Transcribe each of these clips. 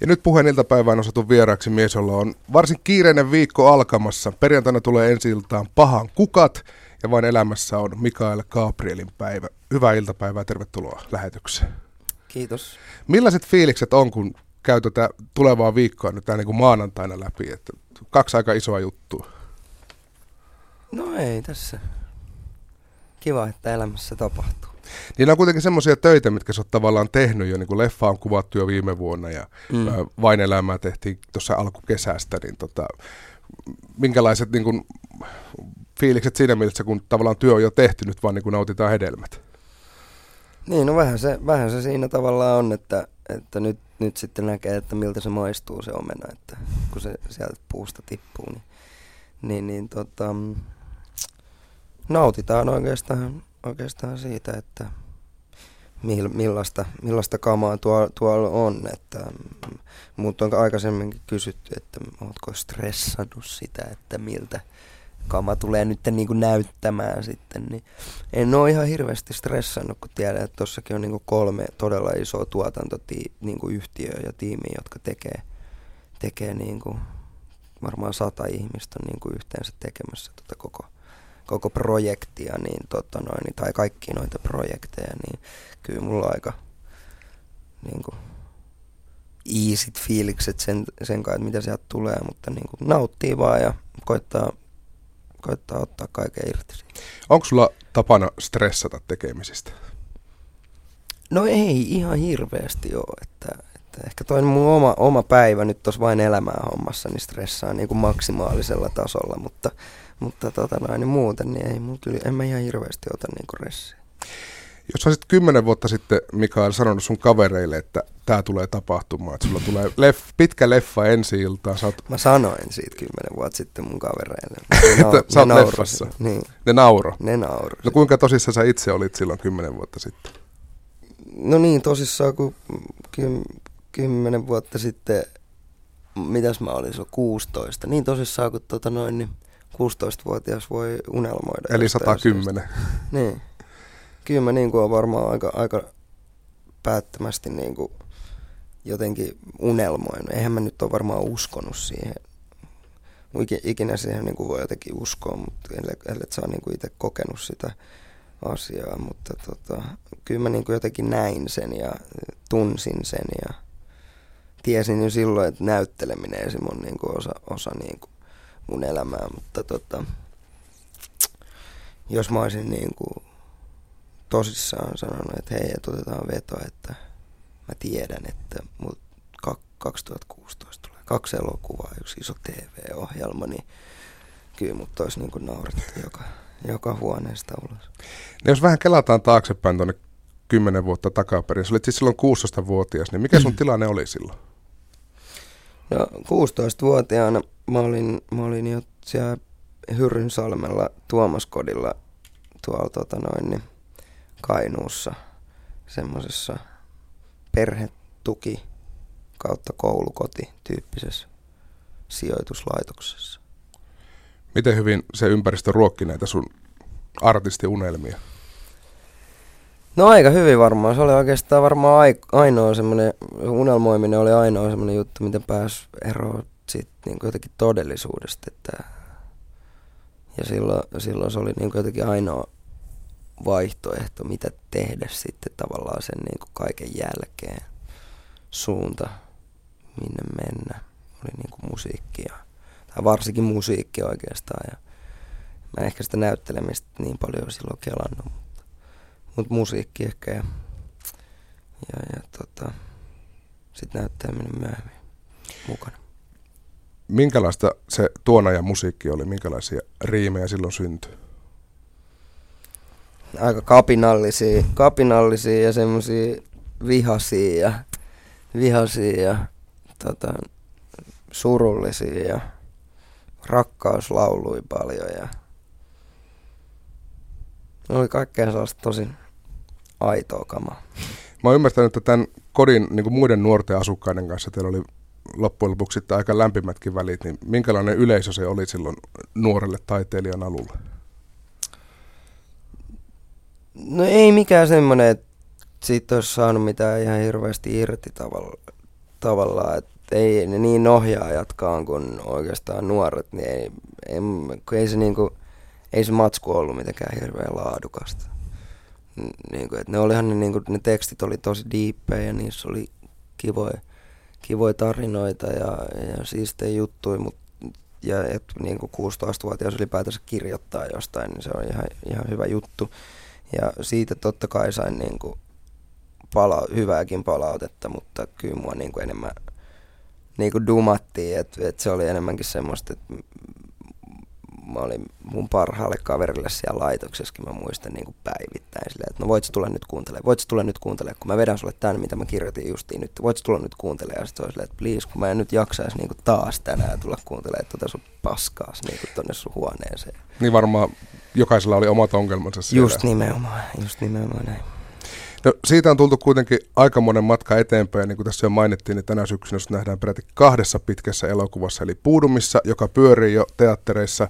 Ja nyt puheen iltapäivään osatun vieraaksi mies, jolla on varsin kiireinen viikko alkamassa. Perjantaina tulee ensi iltaan Pahan kukat ja vain elämässä on Mikael Gabrielin päivä. Hyvää iltapäivää, tervetuloa lähetykseen. Kiitos. Millaiset fiilikset on, kun käy tätä tulevaa viikkoa nyt niin kuin maanantaina läpi? Että kaksi aika isoa juttua. No ei tässä. Kiva, että elämässä tapahtuu. Niin on kuitenkin semmoisia töitä, mitkä sä oot tavallaan tehnyt jo, niin kuin leffa on kuvattu jo viime vuonna ja mm. Vain elämää tehtiin tuossa alkukesästä, niin tota, minkälaiset niin kuin, fiilikset siinä mielessä, kun tavallaan työ on jo tehty, nyt vaan niin kuin nautitaan hedelmät? Niin, no vähän se, vähän se siinä tavallaan on, että, että nyt, nyt sitten näkee, että miltä se maistuu se omena, että kun se sieltä puusta tippuu, niin, niin, niin tota, nautitaan oikeastaan, oikeastaan siitä, että millaista, millaista kamaa tuo, tuolla on. Että, mutta on aikaisemminkin kysytty, että oletko stressannut sitä, että miltä kama tulee nyt niin kuin näyttämään sitten. Niin en ole ihan hirveästi stressannut, kun tiedän, että tuossakin on niin kuin kolme todella isoa tuotantoyhtiöä niin ja tiimiä, jotka tekee, tekee niin kuin varmaan sata ihmistä niin kuin yhteensä tekemässä tota koko koko projektia, niin tota noin, niin, tai kaikki noita projekteja, niin kyllä mulla on aika niin kuin, easyt fiilikset sen, sen kanssa, että mitä sieltä tulee, mutta niin kuin, nauttii vaan ja koittaa, koittaa ottaa kaiken irti. Onko sulla tapana stressata tekemisistä? No ei ihan hirveästi ole, että, että ehkä toi mun oma, oma päivä nyt tuossa vain elämää hommassa, niin stressaa niin kuin maksimaalisella tasolla, mutta mutta tota noin, niin muuten niin ei mun kyllä, en mä ihan hirveästi ota niinku ressiä. Jos olisit kymmenen vuotta sitten, Mikael, sanonut sun kavereille, että tämä tulee tapahtumaan, että sulla tulee leff, pitkä leffa ensi iltaan. Oot... Mä sanoin siitä kymmenen vuotta sitten mun kavereille. Ne, nau- sä oot leffassa. Niin. Ne nauro. Ne nauro. No kuinka tosissaan sä itse olit silloin kymmenen vuotta sitten? No niin, tosissaan kun ky- kymmenen vuotta sitten, mitäs mä olin, se on 16, niin tosissaan kun tota noin, niin 16-vuotias voi unelmoida. Eli 110. Niin. Kyllä mä niin kuin on varmaan aika, aika päättömästi niin kuin jotenkin unelmoinut. Eihän mä nyt ole varmaan uskonut siihen. Ikinä siihen niin kuin voi jotenkin uskoa, mutta ellei sä ole niin kuin itse kokenut sitä asiaa. Mutta tota, kyllä mä niin kuin jotenkin näin sen ja tunsin sen ja tiesin jo silloin, että näytteleminen esim. on niin kuin osa, osa niin kuin mun elämää, mutta tota, jos mä olisin niin kuin tosissaan sanonut, että hei, että otetaan veto, että mä tiedän, että mut 2016 tulee kaksi elokuvaa, yksi iso TV-ohjelma, niin kyllä mut olisi niin kuin naurettu joka, joka huoneesta ulos. No jos vähän kelataan taaksepäin tuonne kymmenen vuotta takaperin, sä olit siis silloin 16-vuotias, niin mikä sun tilanne oli silloin? No 16-vuotiaana mä olin, mä olin jo siellä Hyrynsalmella Tuomaskodilla tuolla tota noin, niin Kainuussa semmoisessa perhetuki kautta koulukoti tyyppisessä sijoituslaitoksessa. Miten hyvin se ympäristö ruokki näitä sun artistiunelmia? No aika hyvin varmaan. Se oli oikeastaan varmaan ainoa semmoinen, unelmoiminen oli ainoa semmoinen juttu, miten pääsi eroon sit niin jotenkin todellisuudesta. Että ja silloin, silloin se oli niin jotenkin ainoa vaihtoehto, mitä tehdä sitten tavallaan sen niin kuin kaiken jälkeen. Suunta, minne mennä, oli niin kuin musiikki ja, tai varsinkin musiikki oikeastaan. Ja mä ehkä sitä näyttelemistä niin paljon silloin kelannut, mutta, musiikki ehkä ja, ja, ja tota, sitten näytteleminen myöhemmin mukana minkälaista se tuon ajan musiikki oli, minkälaisia riimejä silloin syntyi? Aika kapinallisia, kapinallisia ja semmoisia vihaisia ja, vihaisia ja tota, surullisia ja rakkauslaului paljon ja oli kaikkea sellaista tosi aitoa kamaa. Mä oon ymmärtänyt, että tämän kodin niin muiden nuorten asukkaiden kanssa teillä oli loppujen lopuksi sitten aika lämpimätkin välit, niin minkälainen yleisö se oli silloin nuorelle taiteilijan alulle? No ei mikään semmoinen, että siitä olisi saanut mitään ihan hirveästi irti tavalla, tavallaan, että ei ne niin ohjaajatkaan kuin oikeastaan nuoret, niin ei, ei, ei se niinku, ei se matsku ollut mitenkään hirveän laadukasta. Niin kuin, että ne, olihan ne, niin kuin, ne tekstit oli tosi diippejä ja niissä oli kivoja, kivoja tarinoita ja, ja siistejä juttuja, mutta ja että niin kuin 16-vuotias ylipäätänsä kirjoittaa jostain, niin se on ihan, ihan hyvä juttu. Ja siitä totta kai sain niin kuin pala- hyvääkin palautetta, mutta kyllä mua niin kuin enemmän niin kuin dumattiin, että, että se oli enemmänkin semmoista, että mä olin mun parhaalle kaverille siellä laitoksessakin, mä muistan niin kuin päivittäin silleen, että no voit tulla nyt kuuntelemaan, voit tulla nyt kuuntelemaan, kun mä vedän sulle tänne, mitä mä kirjoitin justiin nyt, voit tulla nyt kuuntelemaan, ja sitten oli silleen, että please, kun mä en nyt jaksaisi niin kuin taas tänään tulla kuuntelemaan tuota sun paskaas niin kuin tonne sun huoneeseen. Niin varmaan jokaisella oli omat ongelmansa siellä. Just nimenomaan, just nimenomaan näin. No, siitä on tultu kuitenkin aika monen matka eteenpäin, niin kuin tässä jo mainittiin, niin tänä syksynä nähdään peräti kahdessa pitkässä elokuvassa, eli Puudumissa, joka pyörii jo teattereissa,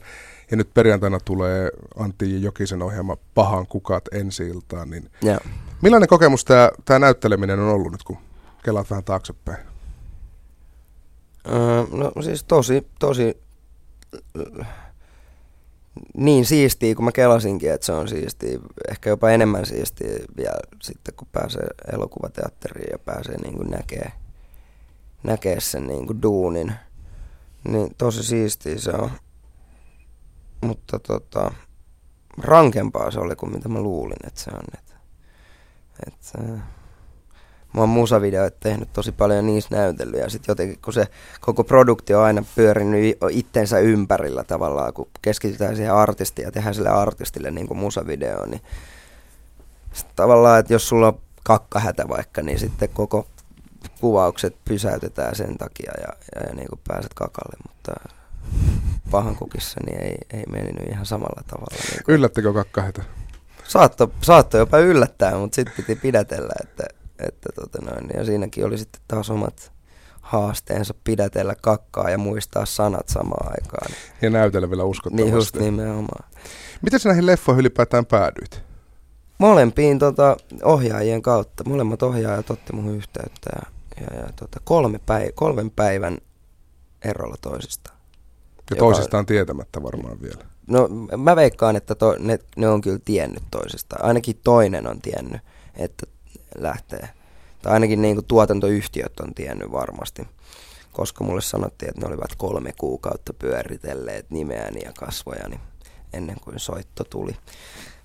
ja nyt perjantaina tulee Antti Jokisen ohjelma Pahan kukat ensi iltaan, niin Ja. millainen kokemus tämä, tämä näytteleminen on ollut nyt, kun kelaat vähän taaksepäin? Öö, no siis tosi, tosi niin siistiä, kun mä kelasinkin, että se on siistiä. Ehkä jopa enemmän siistiä vielä sitten, kun pääsee elokuvateatteriin ja pääsee niin kuin näkee, näkee sen niin kuin duunin. Niin tosi siistiä se on. Mutta tota, rankempaa se oli kuin mitä mä luulin, että se on. Että, että, mä oon musavideoita tehnyt tosi paljon niissä näytellyt ja sitten jotenkin kun se koko produktio on aina pyörinyt itsensä ympärillä tavallaan, kun keskitytään siihen artistiin ja tehdään sille artistille niin kuin musavideo, niin sit tavallaan, että jos sulla on kakkahätä vaikka, niin sitten koko kuvaukset pysäytetään sen takia ja, ja, ja niin kuin pääset kakalle, mutta pahan kukissa niin ei, ei mennyt ihan samalla tavalla. Niin kuin Yllättikö kakkahetä? saatto, saatto jopa yllättää, mutta sitten piti pidätellä, että, että tota noin, ja siinäkin oli sitten taas omat haasteensa pidätellä kakkaa ja muistaa sanat samaan aikaan. Ja näytellä vielä Niin uskottavasti. just nimenomaan. Miten sä näihin leffoihin ylipäätään päädyit? Molempiin tota, ohjaajien kautta, molemmat ohjaajat otti mun yhteyttä ja, ja, ja tota, kolme päi- kolmen päivän erolla toisistaan. Ja Joka- toisistaan tietämättä varmaan vielä. No mä veikkaan, että to, ne, ne on kyllä tiennyt toisistaan. Ainakin toinen on tiennyt, että lähtee. Tai ainakin niin kuin tuotantoyhtiöt on tiennyt varmasti. Koska mulle sanottiin, että ne olivat kolme kuukautta pyöritelleet nimeäni ja kasvojani ennen kuin soitto tuli.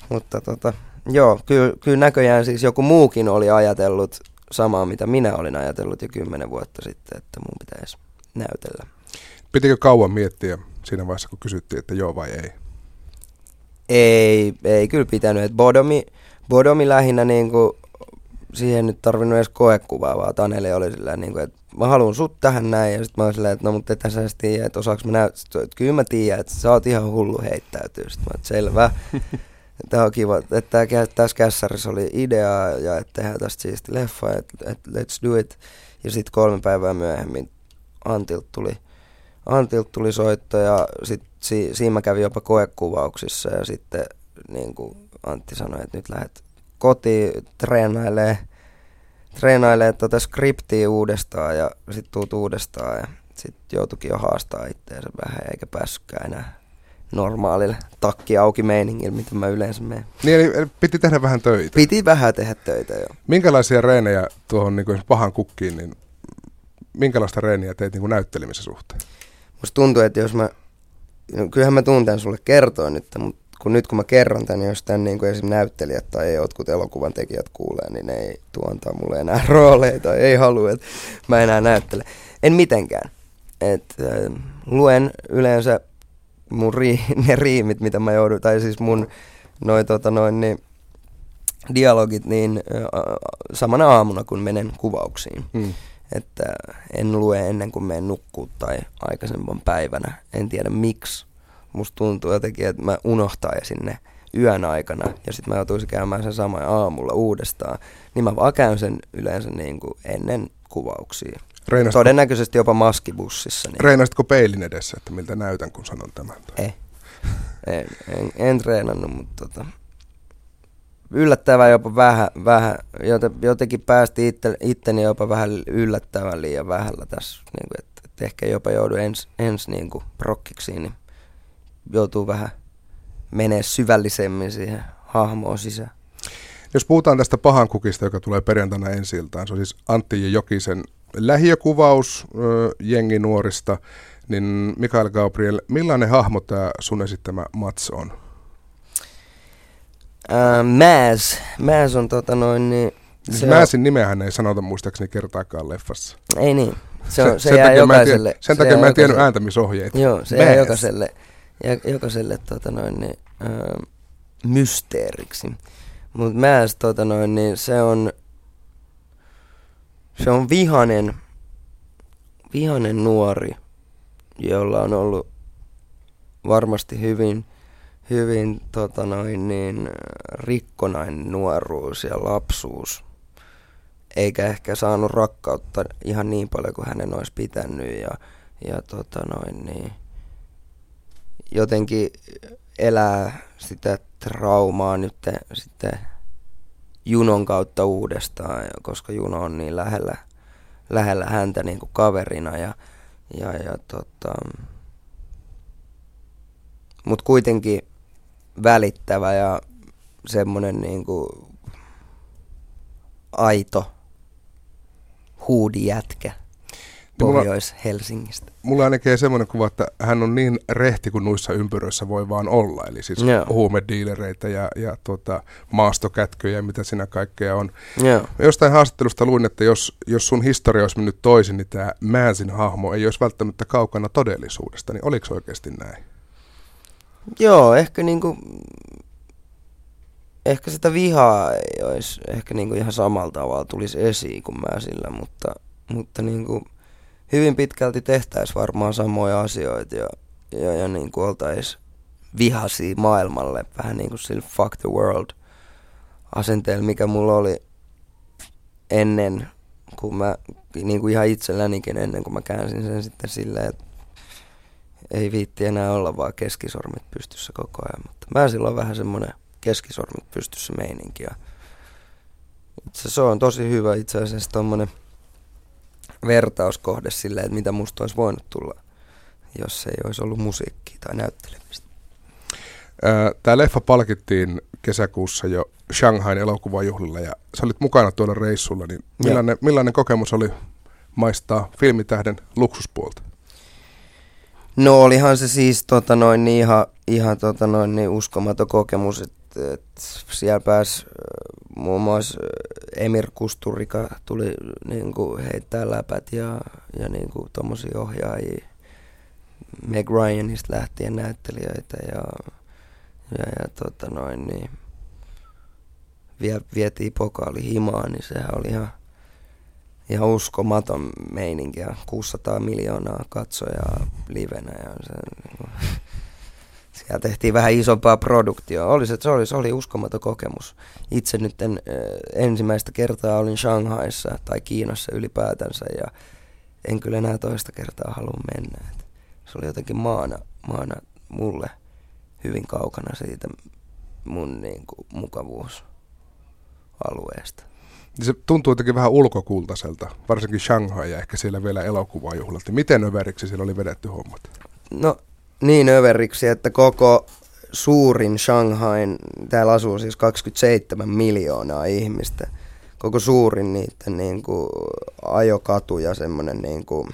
Mutta tota, joo, kyllä, kyllä näköjään siis joku muukin oli ajatellut samaa, mitä minä olin ajatellut jo kymmenen vuotta sitten, että mun pitäisi näytellä. Pitikö kauan miettiä siinä vaiheessa, kun kysyttiin, että joo vai ei? Ei, ei kyllä pitänyt. Et Bodomi, Bodomi lähinnä niinku, siihen nyt tarvinnut edes koekuvaa, vaan Taneli oli sillä niinku, että mä haluan sut tähän näin. Ja sitten mä olin silleen, että no mutta et sä edes tiedä, että osaaks mä näyttää. Että kyllä mä tiedän, että sä oot ihan hullu heittäytyy. Sitten mä että selvä. Tämä on kiva, että tää, tässä kässärissä oli idea ja että tehdään tästä siisti leffa, että et, let's do it. Ja sitten kolme päivää myöhemmin Antilt tuli, Antilt tuli soitto ja sitten si, siinä mä kävin jopa koekuvauksissa ja sitten niin kuin Antti sanoi, että nyt lähdet kotiin treenailee, treenailee tota skriptiä uudestaan ja sitten tuut uudestaan ja sitten joutuikin jo haastaa itteensä vähän eikä päässytkään enää normaalille takki auki meiningillä, mitä mä yleensä menen. Niin, eli piti tehdä vähän töitä. Piti vähän tehdä töitä jo. Minkälaisia reenejä tuohon niin pahan kukkiin, niin minkälaista reeniä teit niin kuin näyttelemisen suhteen? Musta tuntuu, että jos mä, no kyllähän mä tuun tän sulle kertoa nyt, mutta kun nyt kun mä kerron tän, niin jos tän niin kuin esim. näyttelijät tai jotkut elokuvan tekijät kuulee, niin ne ei tuo antaa mulle enää rooleja tai ei halua, että mä enää näyttele. En mitenkään. Et, äh, luen yleensä mun ri, ne riimit, mitä mä joudun, tai siis mun noi, tota, noin, niin, dialogit niin äh, samana aamuna, kun menen kuvauksiin Hmm. että en lue ennen kuin menen nukkuu tai aikaisemman päivänä. En tiedä miksi. Musta tuntuu jotenkin, että mä unohtaisin ne yön aikana ja sitten mä joutuisin käymään sen saman aamulla uudestaan. Niin mä vaan käyn sen yleensä niin kuin ennen kuvauksia. Reinasitko, Todennäköisesti jopa maskibussissa. Niin reinasitko peilin edessä, että miltä näytän, kun sanon tämän? ei. En, en, en treenannut, mutta tota, yllättävän jopa vähän, vähän jotenkin päästi itte, itteni jopa vähän yllättävän liian vähällä tässä, niin kuin, että, että ehkä jopa joudu ensi ens, niin kuin prokkiksiin, niin joutuu vähän menee syvällisemmin siihen hahmoon sisään. Jos puhutaan tästä pahan kukista, joka tulee perjantaina ensi iltaan, se on siis Antti Jokisen lähiökuvaus jengi nuorista, niin Mikael Gabriel, millainen hahmo tämä sun esittämä Mats on? Äh, Määs. Määs on tota noin niin... Siis se Määsin on... nimeähän ei sanota muistaakseni kertaakaan leffassa. Ei niin. Se, on, se, se jää jokaiselle. Sen takia mä en tiennyt ääntämisohjeita. Joo, se Määs. jää jokaiselle, jokaiselle tota noin, niin, äh, mysteeriksi. Mutta Määs tota noin, niin se on se on vihanen, vihanen nuori, jolla on ollut varmasti hyvin, hyvin tota noin, niin, rikkonainen nuoruus ja lapsuus. Eikä ehkä saanut rakkautta ihan niin paljon kuin hänen olisi pitänyt. Ja, ja tota noin, niin, jotenkin elää sitä traumaa nyt sitten Junon kautta uudestaan, koska Juno on niin lähellä, lähellä häntä niin kuin kaverina. Ja, ja, ja tota, Mutta kuitenkin välittävä ja semmoinen niin kuin aito huudijätkä. Pohjois-Helsingistä. Mulla ainakin semmoinen kuva, että hän on niin rehti kuin noissa ympyröissä voi vaan olla. Eli siis Joo. huumediilereitä ja, ja tuota, maastokätköjä, mitä siinä kaikkea on. Joo. Jostain haastattelusta luin, että jos, jos sun historia olisi mennyt toisin, niin tämä Määnsin hahmo ei olisi välttämättä kaukana todellisuudesta. Niin oliko oikeasti näin? Joo, ehkä niinku, ehkä sitä vihaa ei olisi ehkä niinku ihan samalla tavalla tulisi esiin kuin Mäsillä, mutta, mutta niinku, hyvin pitkälti tehtäisiin varmaan samoja asioita ja, ja, ja niin kuin oltaisiin vihasi maailmalle, vähän niin kuin sillä fuck the world asenteella, mikä mulla oli ennen, kun mä, niin kuin ihan itsellänikin ennen kuin mä käänsin sen sitten silleen, että ei viitti enää olla vaan keskisormit pystyssä koko ajan, mutta mä silloin vähän semmoinen keskisormit pystyssä meininki ja se on tosi hyvä itse asiassa tommonen vertauskohde silleen, että mitä musta olisi voinut tulla, jos ei olisi ollut musiikkia tai näyttelemistä. Tämä leffa palkittiin kesäkuussa jo Shanghain elokuvajuhlilla ja sä olit mukana tuolla reissulla, niin millainen, millainen kokemus oli maistaa filmitähden luksuspuolta? No olihan se siis tota noin, niin ihan, ihan tota noin, niin uskomaton kokemus, että et siellä pääsi muun muassa Emir Kusturika tuli niin kuin heittää läpät ja, ja niin kuin tommosia ohjaajia. Meg Ryanista lähtien näyttelijöitä ja, ja, ja tota noin, niin vie, vietiin pokaali himaan, niin sehän oli ihan, ihan uskomaton meininki ja 600 miljoonaa katsojaa livenä ja se, niin kuin, siellä tehtiin vähän isompaa produktioa. Oli se, se, oli, se oli uskomaton kokemus. Itse nyt en, ensimmäistä kertaa olin Shanghaissa tai Kiinassa ylipäätänsä ja en kyllä enää toista kertaa halua mennä. Et se oli jotenkin maana, maana mulle hyvin kaukana siitä mun niin kuin, mukavuusalueesta. Se tuntuu jotenkin vähän ulkokultaiselta, varsinkin Shanghai ja ehkä siellä vielä elokuvajuhlat. Miten överiksi siellä oli vedetty hommat? No niin överiksi, että koko suurin Shanghain, täällä asuu siis 27 miljoonaa ihmistä, koko suurin niiden niin kuin, ajokatu ja semmoinen niin kuin,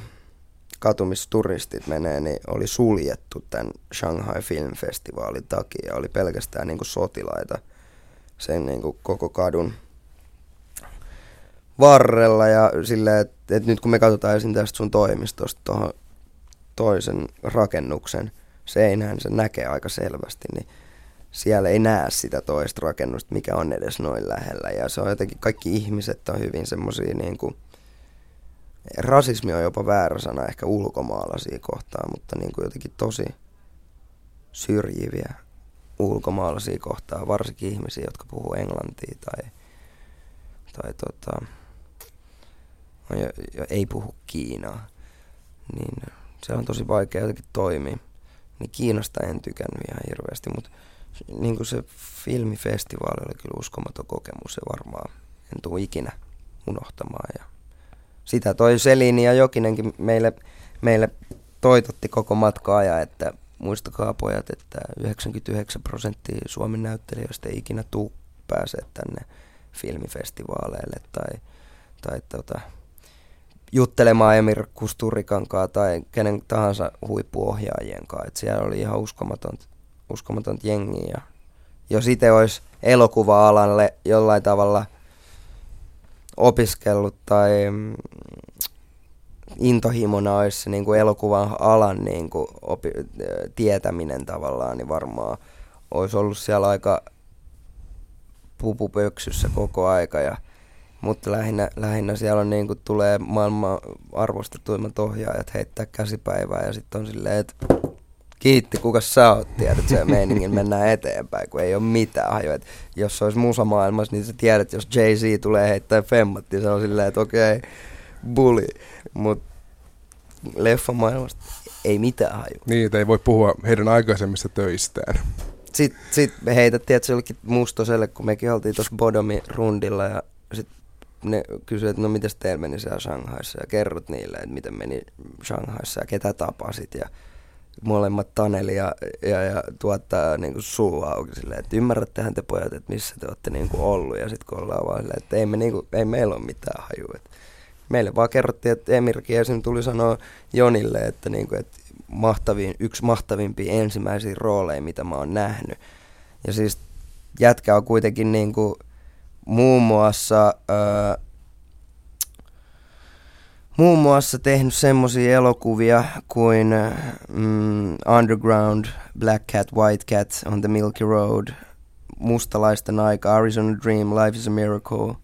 katu, missä turistit menee, niin oli suljettu tämän Shanghai Film Festivalin takia. Oli pelkästään niin kuin, sotilaita sen niin kuin, koko kadun varrella. Ja silleen, että, että nyt kun me katsotaan ensin tästä sun toimistosta tuohon toisen rakennuksen seinään, se näkee aika selvästi, niin siellä ei näe sitä toista rakennusta, mikä on edes noin lähellä. Ja se on jotenkin, kaikki ihmiset on hyvin semmoisia niin kuin, rasismi on jopa väärä sana ehkä ulkomaalaisia kohtaan, mutta niin kuin jotenkin tosi syrjiviä ulkomaalaisia kohtaan, varsinkin ihmisiä, jotka puhuu englantia tai, tai tota, ei puhu kiinaa. Niin se on tosi vaikea jotenkin toimia. Niin Kiinasta en tykännyt ihan hirveästi, mutta niin kuin se filmifestivaali oli kyllä uskomaton kokemus ja varmaan en tule ikinä unohtamaan. Ja sitä toi Selini ja Jokinenkin meille, meille toitotti koko matkaa ja että muistakaa pojat, että 99 prosenttia Suomen näyttelijöistä ei ikinä tuu pääsee tänne filmifestivaaleille tai, tai tota, juttelemaan Emir Kusturikankaa tai kenen tahansa huippuohjaajien kanssa. Et siellä oli ihan uskomaton, uskomaton jengiä. Ja jos itse olisi elokuva-alalle jollain tavalla opiskellut tai mm, intohimona olisi niin kuin elokuvan alan niin kuin opi, tietäminen tavallaan, niin varmaan olisi ollut siellä aika pupupöksyssä koko aika. Ja, mutta lähinnä, lähinnä siellä on niin kuin tulee maailman arvostetuimmat ohjaajat heittää käsipäivää ja sitten on silleen, että kiitti, kuka sä oot, tiedät se meiningin, mennään eteenpäin, kun ei ole mitään hajua. Et jos se olisi musamaailmassa, niin sä tiedät, jos Jay-Z tulee heittää femmat, niin se on silleen, että okei, okay, bully. Mutta leffamaailmasta ei mitään haju. Niin, ei voi puhua heidän aikaisemmista töistään. Sitten sit me heitettiin, että se olikin mustoselle, kun mekin oltiin tuossa Bodomi rundilla ja sitten ne kysyivät, että no miten teillä meni siellä Shanghaissa ja kerrot niille, että miten meni Shanghaissa ja ketä tapasit ja molemmat Taneli ja, ja, ja tuottaa niin kuin suu auki silleen, että ymmärrättehän te pojat, että missä te olette niin kuin ollut ja sitten kun ollaan vaan silleen, että ei, me niin kuin, ei meillä ole mitään hajua. Meille vaan kerrottiin, että Emirkin esim. tuli sanoa Jonille, että, niin kuin, että mahtavin, yksi mahtavimpia ensimmäisiä rooleja, mitä mä oon nähnyt. Ja siis jätkä on kuitenkin niin kuin, muun muassa... Öö, muun muassa tehnyt semmosia elokuvia kuin mm, Underground, Black Cat, White Cat on the Milky Road, Mustalaisten aika, Arizona Dream, Life is a Miracle,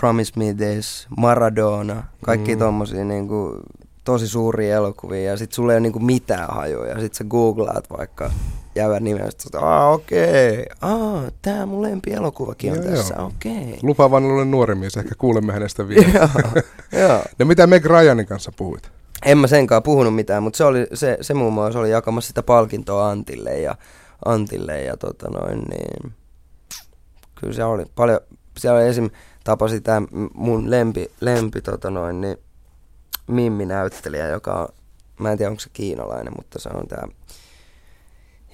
Promise Me This, Maradona, kaikki mm. tommosia niinku tosi suuria elokuvia ja sit sulla ei ole niinku mitään hajoja ja sit sä googlaat vaikka jävän nimestä, että ah okei, okay. ah, tää mun lempi elokuvakin on joo, tässä, okei. Okay. Lupaavan olen nuori mies, ehkä kuulemme hänestä vielä. joo, No mitä Meg Ryanin kanssa puhuit? En mä senkaan puhunut mitään, mutta se, oli, se, se muun muassa oli jakamassa sitä palkintoa Antille ja, Antille ja tota noin, niin kyllä se oli paljon, siellä oli esim. tapasi tämä mun lempi, lempi tota noin, niin Mimmi-näyttelijä, joka on, mä en tiedä onko se kiinalainen, mutta se on tämä,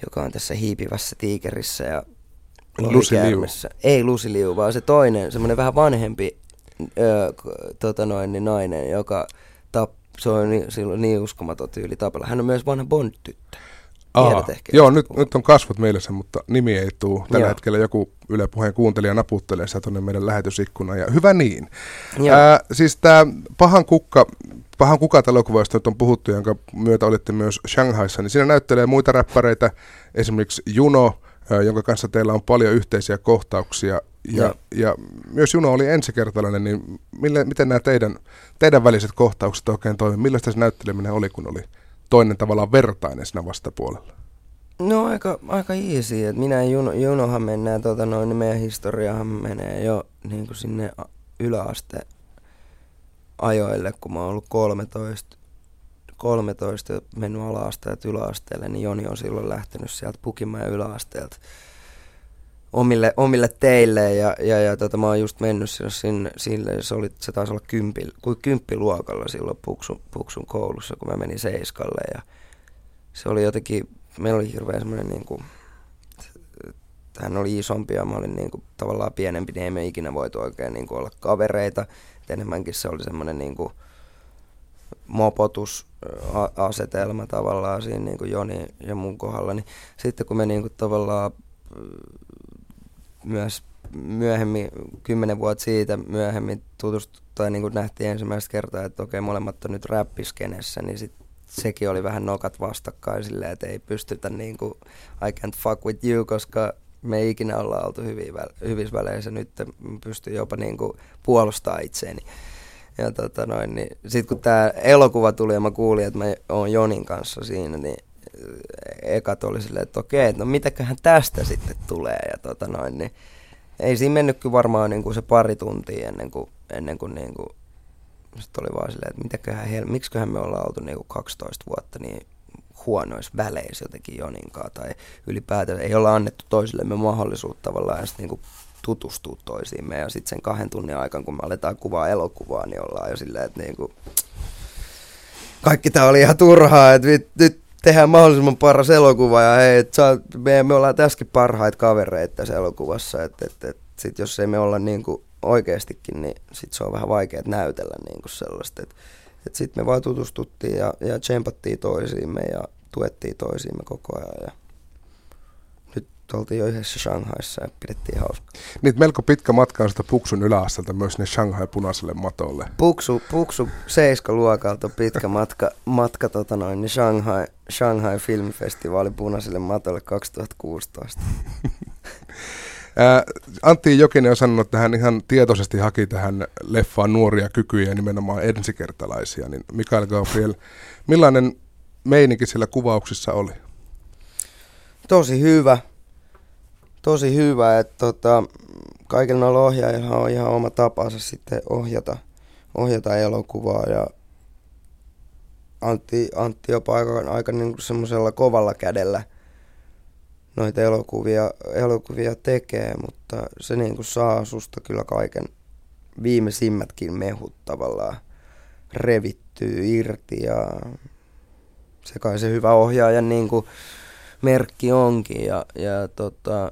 joka on tässä hiipivässä tiikerissä ja Liu. Ei Lucy Liu, vaan se toinen, semmoinen vähän vanhempi ö, tota noin, niin nainen, joka tap, se on niin, silloin niin uskomaton tyyli tapella. Hän on myös vanha Bond-tyttö. Aa, ehkä, joo, nyt, nyt on kasvot mielessä, mutta nimi ei tule. Tällä joo. hetkellä joku Yle Puheen kuuntelija naputtelee sitä tuonne meidän lähetysikkunaan, ja hyvä niin. Ää, siis tämä Pahan kukka, Pahan kukat elokuvasta on puhuttu, jonka myötä olitte myös Shanghaissa, niin siinä näyttelee muita räppäreitä, esimerkiksi Juno, jonka kanssa teillä on paljon yhteisiä kohtauksia. Ja, ja. ja myös Juno oli ensikertalainen, niin mille, miten nämä teidän, teidän väliset kohtaukset oikein toimivat? Millaista se näytteleminen oli, kun oli toinen tavallaan vertainen siinä vastapuolella? No aika, aika easy. Et minä ja Juno, Junohan mennään, tota noin, niin meidän historiahan menee jo niin kuin sinne yläaste ajoille, kun mä oon ollut 13, 13 mennyt ala-asteelta yläasteelle, niin Joni on silloin lähtenyt sieltä Pukimäen yläasteelta omille, omille teille ja, ja, ja tota, mä oon just mennyt sinne, sinne se, oli, se taisi olla kympi, kymppiluokalla silloin Puksun, Puksun koulussa, kun mä menin Seiskalle ja se oli jotenkin, meillä oli hirveän semmoinen niin kuin, hän oli isompi ja mä olin niin kuin, tavallaan pienempi, niin ei me ikinä voitu oikein niin kuin, olla kavereita. Et enemmänkin se oli semmoinen niin kuin, mopotusasetelma tavallaan siinä niin kuin Joni ja mun kohdalla. Niin sitten kun me niin kuin, tavallaan myös myöhemmin, kymmenen vuotta siitä myöhemmin tutustui, tai niin kuin nähtiin ensimmäistä kertaa, että okei, molemmat on nyt räppiskenessä, niin sit sekin oli vähän nokat vastakkain silleen, että ei pystytä niin kuin, I can't fuck with you, koska me ei ikinä olla oltu hyvissä väleissä, nyt pystyy jopa niin kuin puolustaa itseäni. Ja tota noin, niin sit kun tämä elokuva tuli ja mä kuulin, että mä oon Jonin kanssa siinä, niin ekat oli silleen, että okei, no mitäköhän tästä sitten tulee. Ja tota noin, niin ei siinä mennyt kyllä varmaan niin kuin se pari tuntia ennen kuin, ennen kuin, niin kuin sitten oli vaan silleen, että mitäköhän, miksiköhän me ollaan oltu niin kuin 12 vuotta niin huonoissa väleissä jotenkin Joninkaan tai ylipäätään ei olla annettu toisillemme mahdollisuutta tavallaan edes niin tutustua toisiimme. Ja sitten sen kahden tunnin aikana, kun me aletaan kuvaa elokuvaa, niin ollaan jo silleen, että niin kuin kaikki tämä oli ihan turhaa, että nyt tehdään mahdollisimman paras elokuva ja hei, et sä, me, me ollaan tässäkin parhaita kavereita tässä elokuvassa, että et, et, sit jos ei me olla niin kuin oikeastikin, niin sit se on vähän vaikea näytellä niin kuin sellaista, että et sitten me vaan tutustuttiin ja, ja tsempattiin toisiimme ja tuettiin toisiimme koko ajan ja nyt oltiin jo yhdessä Shanghaissa ja pidettiin hauskaa. Niin, melko pitkä matka on sitä Puksun yläastelta myös ne Shanghai punaiselle matolle. Puksu, Puksu 7 luokalta pitkä matka, matka tota noin, niin Shanghai, Shanghai Filmifestivaali punaiselle matolle 2016. Antti Jokinen on sanonut, että hän ihan tietoisesti haki tähän leffaan nuoria kykyjä, nimenomaan ensikertalaisia. Niin Mikael Gabriel, millainen meininki siellä kuvauksissa oli? Tosi hyvä. Tosi hyvä, että tota, kaikilla noilla ohjaajilla on ihan oma tapansa sitten ohjata, ohjata elokuvaa ja Antti, Antti jopa aika, aika niin semmoisella kovalla kädellä – noita elokuvia, elokuvia tekee, mutta se niin kuin saa susta kyllä kaiken viimeisimmätkin mehut tavallaan revittyy irti ja se kai se hyvä ohjaajan niin kuin merkki onkin ja, ja tota,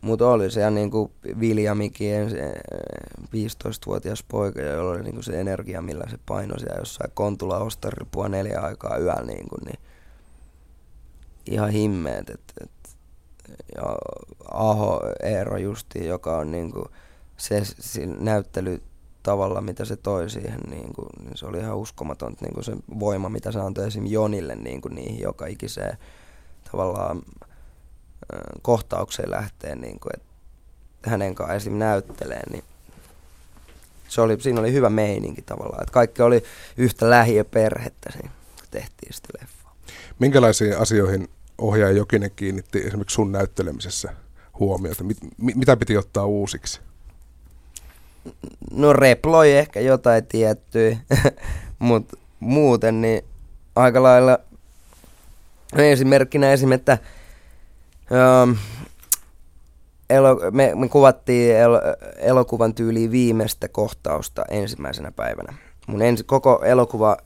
mutta oli se niin kuin Viljamikin, se 15-vuotias poika, jolla oli niin kuin se energia, millä se painoi siellä jossain Kontula Ostaripua neljä aikaa yöllä, niin, kuin, niin ihan himmeet. Et, et ja Aho Eero Justi, joka on niin kuin se, se näyttely tavalla, mitä se toi siihen, niin, kuin, niin se oli ihan uskomaton niin kuin se voima, mitä se antoi esim. Jonille niin kuin niihin joka ikiseen tavallaan kohtaukseen lähteen, niin kuin, että hänen kanssaan esim. näyttelee, niin se oli, siinä oli hyvä meininki tavallaan, että kaikki oli yhtä lähiöperhettä siinä, kun tehtiin sitä leffaa. Minkälaisiin asioihin ohjaaja Jokinen kiinnitti esimerkiksi sun näyttelemisessä huomiota? Mit, mitä piti ottaa uusiksi? No reploi ehkä jotain tiettyä, mutta muuten niin aika lailla esimerkkinä esim. että um, elo, me, me kuvattiin el, elokuvan tyyliin viimeistä kohtausta ensimmäisenä päivänä. Mun ensi, koko elokuva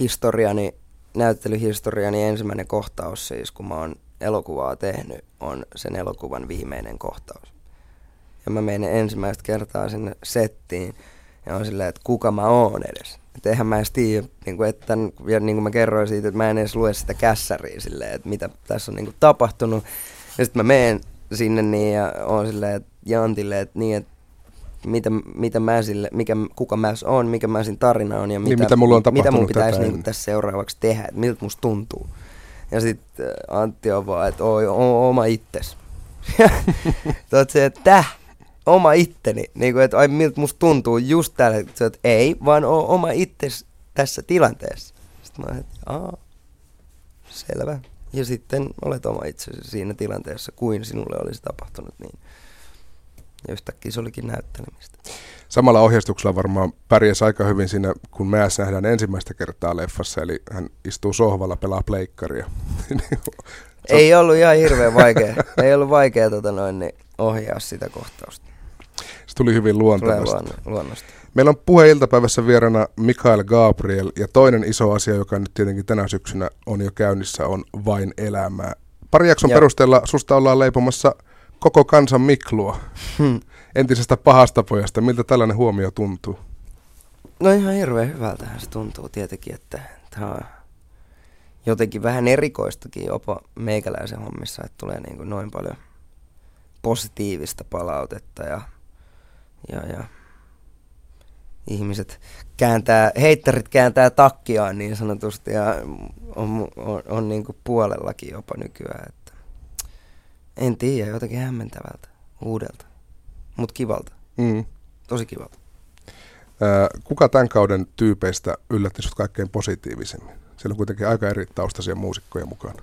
historiani näyttelyhistoriani ensimmäinen kohtaus siis, kun mä oon elokuvaa tehnyt, on sen elokuvan viimeinen kohtaus. Ja mä menen ensimmäistä kertaa sinne settiin ja on silleen, että kuka mä oon edes. Että eihän mä edes tiedä, niin kuin, että, ja niin kuin mä kerroin siitä, että mä en edes lue sitä kässäriä silleen, että mitä tässä on niin kuin tapahtunut. Ja sitten mä menen sinne niin ja on silleen, että Jantille, että niin, että mitä, mitä mä sille, mikä, kuka mä on, mikä mä sin tarina on ja niin, mitä, mitä, mulla on mitä mun pitäisi niin tässä seuraavaksi tehdä, että miltä musta tuntuu. Ja sitten äh, Antti on vaan, että oi, o, oma itses. Tuot se, että täh, oma itteni. Niin kuin, että ai, miltä musta tuntuu just täällä. että ei, vaan o, oma itses tässä tilanteessa. Sitten mä että aa, selvä. Ja sitten olet oma itsesi siinä tilanteessa, kuin sinulle olisi tapahtunut. Niin ja yhtäkkiä se olikin näyttelemistä. Samalla ohjeistuksella varmaan pärjäs aika hyvin siinä, kun me nähdään ensimmäistä kertaa leffassa, eli hän istuu sohvalla, pelaa pleikkaria. Ei ollut ihan hirveän vaikea. Ei ollut vaikea tota noin, niin ohjaa sitä kohtausta. Se tuli hyvin luontevasti. luonnosta. Meillä on puheiltapäivässä vierana Mikael Gabriel, ja toinen iso asia, joka nyt tietenkin tänä syksynä on jo käynnissä, on Vain elämää. Pari jakson ja. perusteella susta ollaan leipomassa – koko kansan Miklua, hmm. entisestä pahasta pojasta. Miltä tällainen huomio tuntuu? No ihan hirveän hyvältä se tuntuu tietenkin, että tämä on jotenkin vähän erikoistakin jopa meikäläisen hommissa, että tulee niin kuin noin paljon positiivista palautetta ja, ja, ja ihmiset kääntää, heittärit kääntää takkiaan niin sanotusti ja on, on, on niin kuin puolellakin jopa nykyään. Että en tiedä, jotenkin hämmentävältä, uudelta, mutta kivalta. Mm. Tosi kivalta. kuka tämän kauden tyypeistä yllätti sinut kaikkein positiivisemmin? Siellä on kuitenkin aika eri taustaisia muusikkoja mukana.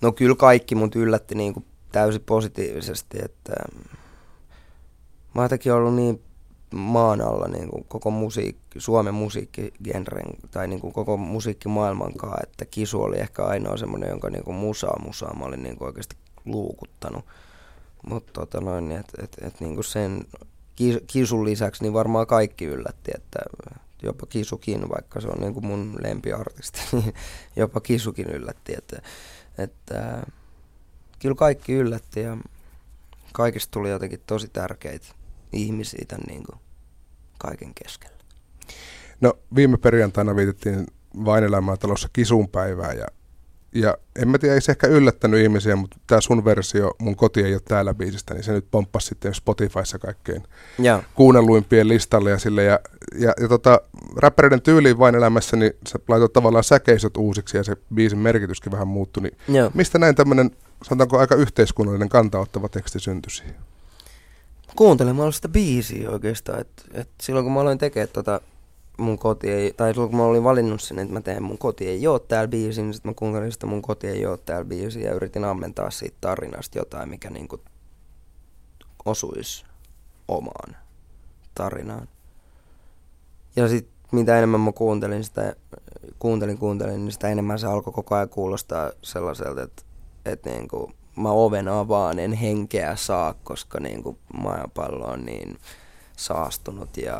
No kyllä kaikki mut yllätti niin kuin täysin positiivisesti, että mä oon ollut niin maan alla niin kuin koko musiikki, Suomen musiikkigenren tai niin kuin koko musiikkimaailman kanssa, että Kisu oli ehkä ainoa semmoinen, jonka niin kuin musaa musaa mä olin niin kuin oikeasti luukuttanut. Mutta tota noin, että et, et, niin kuin sen Kisun lisäksi niin varmaan kaikki yllätti, että jopa Kisukin, vaikka se on niin kuin mun lempiartisti, niin jopa Kisukin yllätti, että, että kyllä kaikki yllätti ja kaikista tuli jotenkin tosi tärkeitä ihmisiä tämän niin kuin kaiken keskellä. No viime perjantaina viitettiin vain elämää talossa kisunpäivää ja, ja en mä tiedä, ei se ehkä yllättänyt ihmisiä, mutta tämä sun versio, mun koti ei ole täällä biisistä, niin se nyt pomppasi sitten Spotifyssa kaikkein ja. kuunnelluimpien listalle ja sille. Ja, ja, ja tota, räppäreiden tyyliin vain elämässä, niin sä laitoit tavallaan säkeisot uusiksi ja se biisin merkityskin vähän muuttui. Niin mistä näin tämmöinen, sanotaanko aika yhteiskunnallinen kantaottava teksti syntyi siihen? Kuuntelemalla sitä biisiä oikeastaan. Et, et silloin kun mä aloin tekemään tota mun koti ei, tai silloin kun mä olin valinnut sinne, että mä teen mun koti ei oo täällä biisin, niin sitten mä kuuntelin sitä mun koti ei oo täällä biisiä ja yritin ammentaa siitä tarinasta jotain, mikä niinku osuisi omaan tarinaan. Ja sitten mitä enemmän mä kuuntelin sitä, kuuntelin, kuuntelin, niin sitä enemmän se alkoi koko ajan kuulostaa sellaiselta, että, että niinku mä oven avaan, en henkeä saa, koska niin kuin maapallo on niin saastunut ja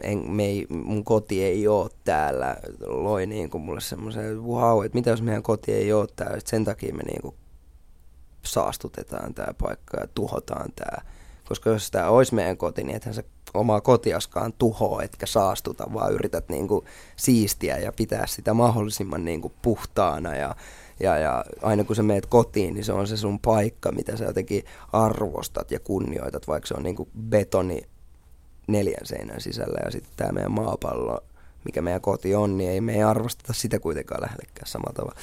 en, me ei, mun koti ei ole täällä. Loi niin kuin mulle semmoisen, wow, että mitä jos meidän koti ei ole täällä, että sen takia me niin kuin saastutetaan tämä paikka ja tuhotaan tämä. Koska jos tämä olisi meidän koti, niin ethän se omaa kotiaskaan tuhoa, etkä saastuta, vaan yrität niin kuin siistiä ja pitää sitä mahdollisimman niin kuin puhtaana ja ja, ja aina kun sä meet kotiin, niin se on se sun paikka, mitä sä jotenkin arvostat ja kunnioitat, vaikka se on niin kuin betoni neljän seinän sisällä. Ja sitten tämä meidän maapallo, mikä meidän koti on, niin ei me ei arvosteta sitä kuitenkaan lähellekään samalla tavalla.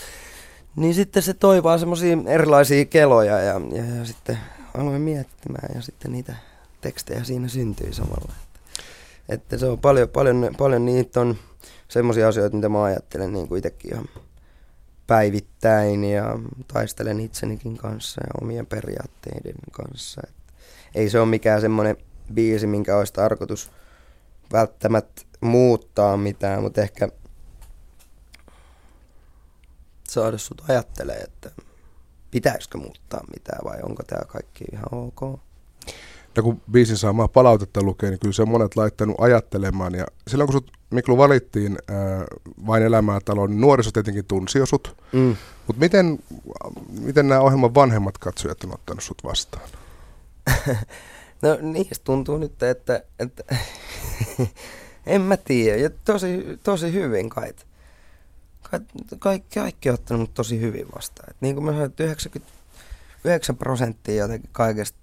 Niin sitten se toivaa semmoisia erilaisia keloja ja, ja, ja sitten aloin miettimään ja sitten niitä tekstejä siinä syntyi samalla. Että, että se on paljon, paljon, paljon niitä on semmoisia asioita, mitä mä ajattelen niin kuin itsekin ihan päivittäin ja taistelen itsenikin kanssa ja omien periaatteiden kanssa. Et ei se ole mikään semmoinen biisi, minkä olisi tarkoitus välttämättä muuttaa mitään, mutta ehkä saada sut ajattelee, että pitäisikö muuttaa mitään vai onko tämä kaikki ihan ok. Ja kun biisin saamaa palautetta lukee, niin kyllä se on monet laittanut ajattelemaan. Ja silloin kun sut Miklu valittiin äh, Vain elämää taloon, niin nuoriso tietenkin tunsi jo sut. Mm. Mutta miten, miten nämä ohjelman vanhemmat katsojat on ottanut sut vastaan? no niistä tuntuu nyt, että, että en mä tiedä. Ja tosi, tosi hyvin kai. Ka- kaikki, kaikki on ottanut tosi hyvin vastaan. Et niin kuin mä sanoin, että 99 prosenttia jotenkin kaikesta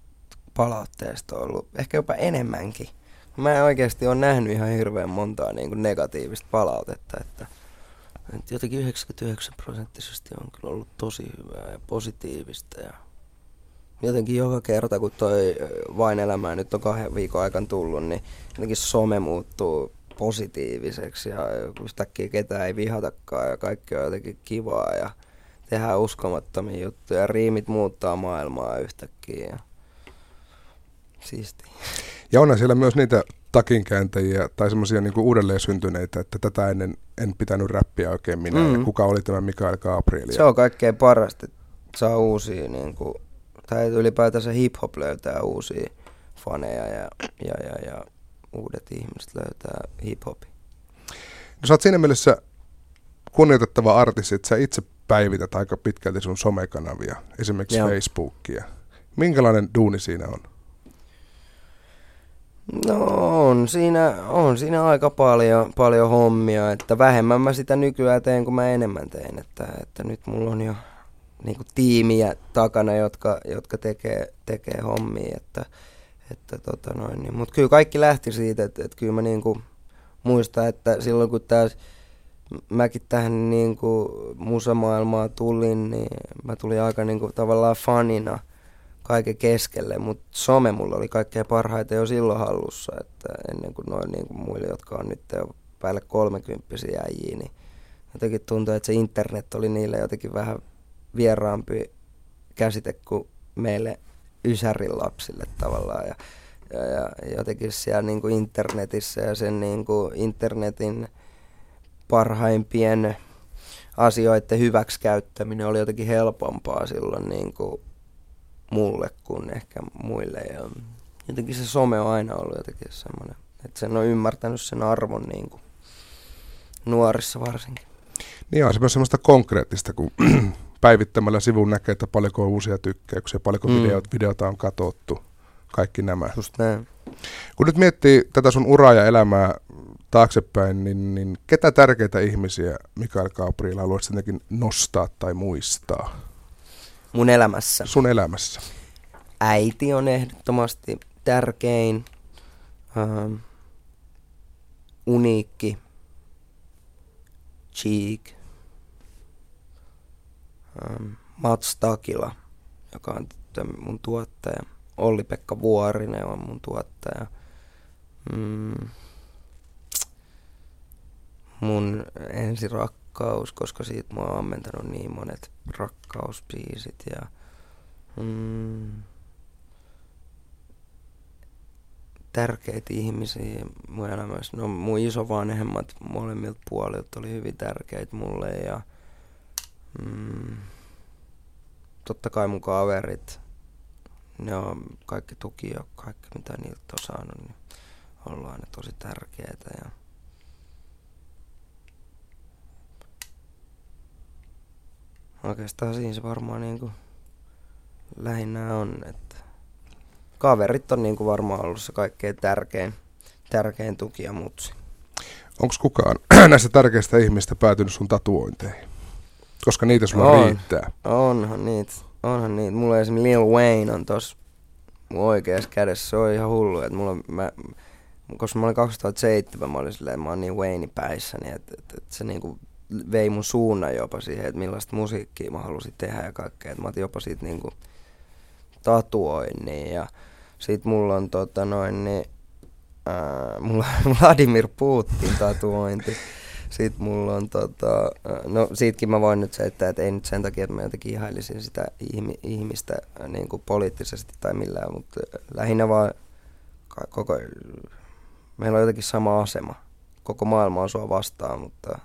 palautteesta on ollut, ehkä jopa enemmänkin. Mä en oikeasti ole nähnyt ihan hirveän montaa niin kuin negatiivista palautetta, että, jotenkin 99 prosenttisesti on kyllä ollut tosi hyvää ja positiivista ja jotenkin joka kerta, kun toi vain elämää nyt on kahden viikon aikana tullut, niin jotenkin some muuttuu positiiviseksi ja yhtäkkiä ketään ei vihatakaan ja kaikki on jotenkin kivaa ja tehdään uskomattomia juttuja. Riimit muuttaa maailmaa yhtäkkiä. Ja Siisti. Ja onhan siellä myös niitä takinkääntäjiä tai semmoisia niin uudelleen syntyneitä, että tätä ennen en pitänyt räppiä oikein minä. Mm. kuka oli tämä Mikael Gabriel? Se on kaikkein parasta, että saa uusia, niin kuin, tai ylipäätänsä hip-hop löytää uusia faneja ja, ja, ja, ja uudet ihmiset löytää hip-hopin. No sä oot siinä mielessä kunnioitettava artisti, että sä itse päivität aika pitkälti sun somekanavia, esimerkiksi Joo. Facebookia. Minkälainen duuni siinä on? No on siinä, on siinä aika paljon, paljon hommia, että vähemmän mä sitä nykyään teen kuin mä enemmän teen, että, että nyt mulla on jo niin kuin tiimiä takana, jotka, jotka tekee, tekee hommia, että, että tota noin, niin. mutta kyllä kaikki lähti siitä, että, että kyllä mä niin kuin muistan, että silloin kun tää, mäkin tähän niin musamaailmaan tulin, niin mä tulin aika niin kuin tavallaan fanina – kaiken keskelle, mutta some mulla oli kaikkein parhaita jo silloin hallussa, että ennen kuin noin niin kuin muille, jotka on nyt jo päälle kolmekymppisiä äijiä, niin jotenkin tuntuu, että se internet oli niille jotenkin vähän vieraampi käsite kuin meille Ysärin lapsille tavallaan. Ja, ja, ja jotenkin siellä niin kuin internetissä ja sen niin kuin internetin parhaimpien asioiden hyväksikäyttäminen oli jotenkin helpompaa silloin niin kuin mulle kuin ehkä muille. Ja jotenkin se some on aina ollut jotenkin semmoinen, että sen on ymmärtänyt sen arvon niin kuin nuorissa varsinkin. Niin on se myös semmoista konkreettista, kun päivittämällä sivun näkee, että paljonko on uusia tykkäyksiä, paljonko mm. videot, videota on katsottu, kaikki nämä. Just näin. Kun nyt miettii tätä sun uraa ja elämää taaksepäin, niin, niin ketä tärkeitä ihmisiä Mikael Gabriel haluat jotenkin nostaa tai muistaa? Mun elämässä. Sun elämässä. Äiti on ehdottomasti tärkein, ähm, uniikki, Cheek, ähm, Mats Takila, joka on mun tuottaja. Olli-Pekka Vuorinen on mun tuottaja. Mm. Mun ensirakkaus, koska siitä mua on ammentanut niin monet rakkauspiisit ja mm, tärkeitä ihmisiä mun elämässä. No mun isovanhemmat molemmilta puolilta oli hyvin tärkeitä mulle ja mm, totta kai mun kaverit, ne on kaikki tuki ja kaikki mitä niiltä on saanut, niin ollut aina tosi tärkeitä ja oikeastaan siinä se varmaan niin kuin lähinnä on, että kaverit on niin kuin varmaan ollut se kaikkein tärkein, tärkein tuki ja mutsi. Onko kukaan näistä tärkeistä ihmistä päätynyt sun tatuointeihin? Koska niitä sulla on, riittää. Onhan niitä. Onhan niitä. Mulla esimerkiksi Lil Wayne on tossa mun oikeassa kädessä. Se on ihan hullu, että mulla, mä, koska mä olin 2007, mä olin silleen, mä oon niin Wayne päissäni, että, että, että se niinku vei mun suunnan jopa siihen, että millaista musiikkia mä halusin tehdä ja kaikkea. Että mä otin jopa siitä niinku tatuoinnin ja sit mulla on tota noin niin, ää, mulla on Vladimir Putin tatuointi. Sitten mulla on tota, no siitäkin mä voin nyt se, että, että ei nyt sen takia, että mä jotenkin ihailisin sitä ihmistä niin kuin poliittisesti tai millään, mutta lähinnä vaan koko, meillä on jotenkin sama asema. Koko maailma on sua vastaan, mutta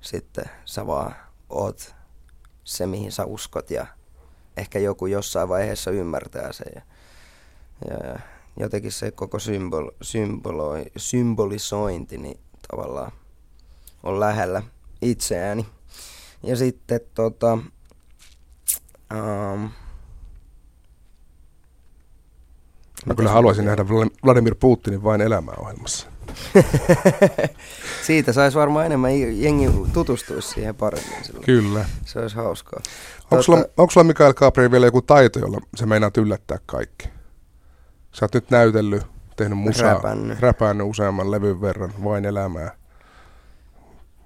sitten sä vaan oot se, mihin sä uskot ja ehkä joku jossain vaiheessa ymmärtää sen. Ja, ja jotenkin se koko symbol, symboloi, symbolisointi niin tavallaan on lähellä itseäni. Ja sitten tota... Um, Mä kyllä haluaisin nähdä Vladimir Putinin vain elämäohjelmassa. Siitä saisi varmaan enemmän jengi tutustuisi siihen paremmin silloin. Kyllä. Se olisi hauskaa. Onko sulla, onko sulla Mikael Gabriel vielä joku taito, jolla se meinaa yllättää kaikki? Sä oot nyt näytellyt, tehnyt musaa, räpännyt, räpännyt useamman levyn verran, vain elämää.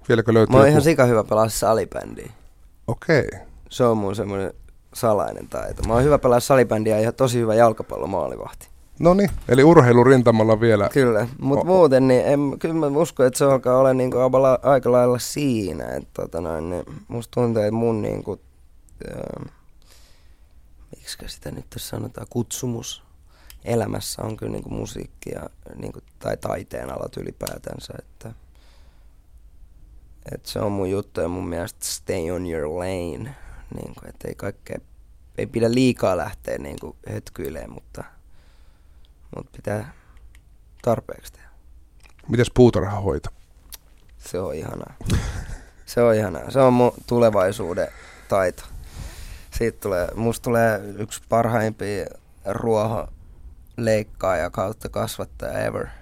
Vieläkö löytyy Mä oon joku... ihan sika hyvä pelaa salibändiä. Okei. Okay. Se on mun semmoinen salainen taito. Mä oon hyvä pelaa salibändiä ja tosi hyvä jalkapallomaalivahti. No niin, eli urheilurintamalla vielä. Kyllä, mutta muuten niin en, kyllä mä uskon, että se alkaa olla niinku aika lailla siinä. Että tota noin, niin musta tuntuu, että mun niinku, äh, miksi sitä nyt sanotaan, kutsumus elämässä on kyllä niinku musiikki ja, niinku, tai taiteen alat ylipäätänsä. Että, että se on mun juttu ja mun mielestä stay on your lane. Niinku, että ei kaikkea, ei pidä liikaa lähteä niinku hötkyilemään, mutta – mutta pitää tarpeeksi tehdä. Mites puutarhahoito? Se on ihanaa. Se on ihanaa. Se on mun tulevaisuuden taito. Siitä tulee, musta tulee yksi parhaimpia ruoho leikkaa ja kautta kasvattaja ever.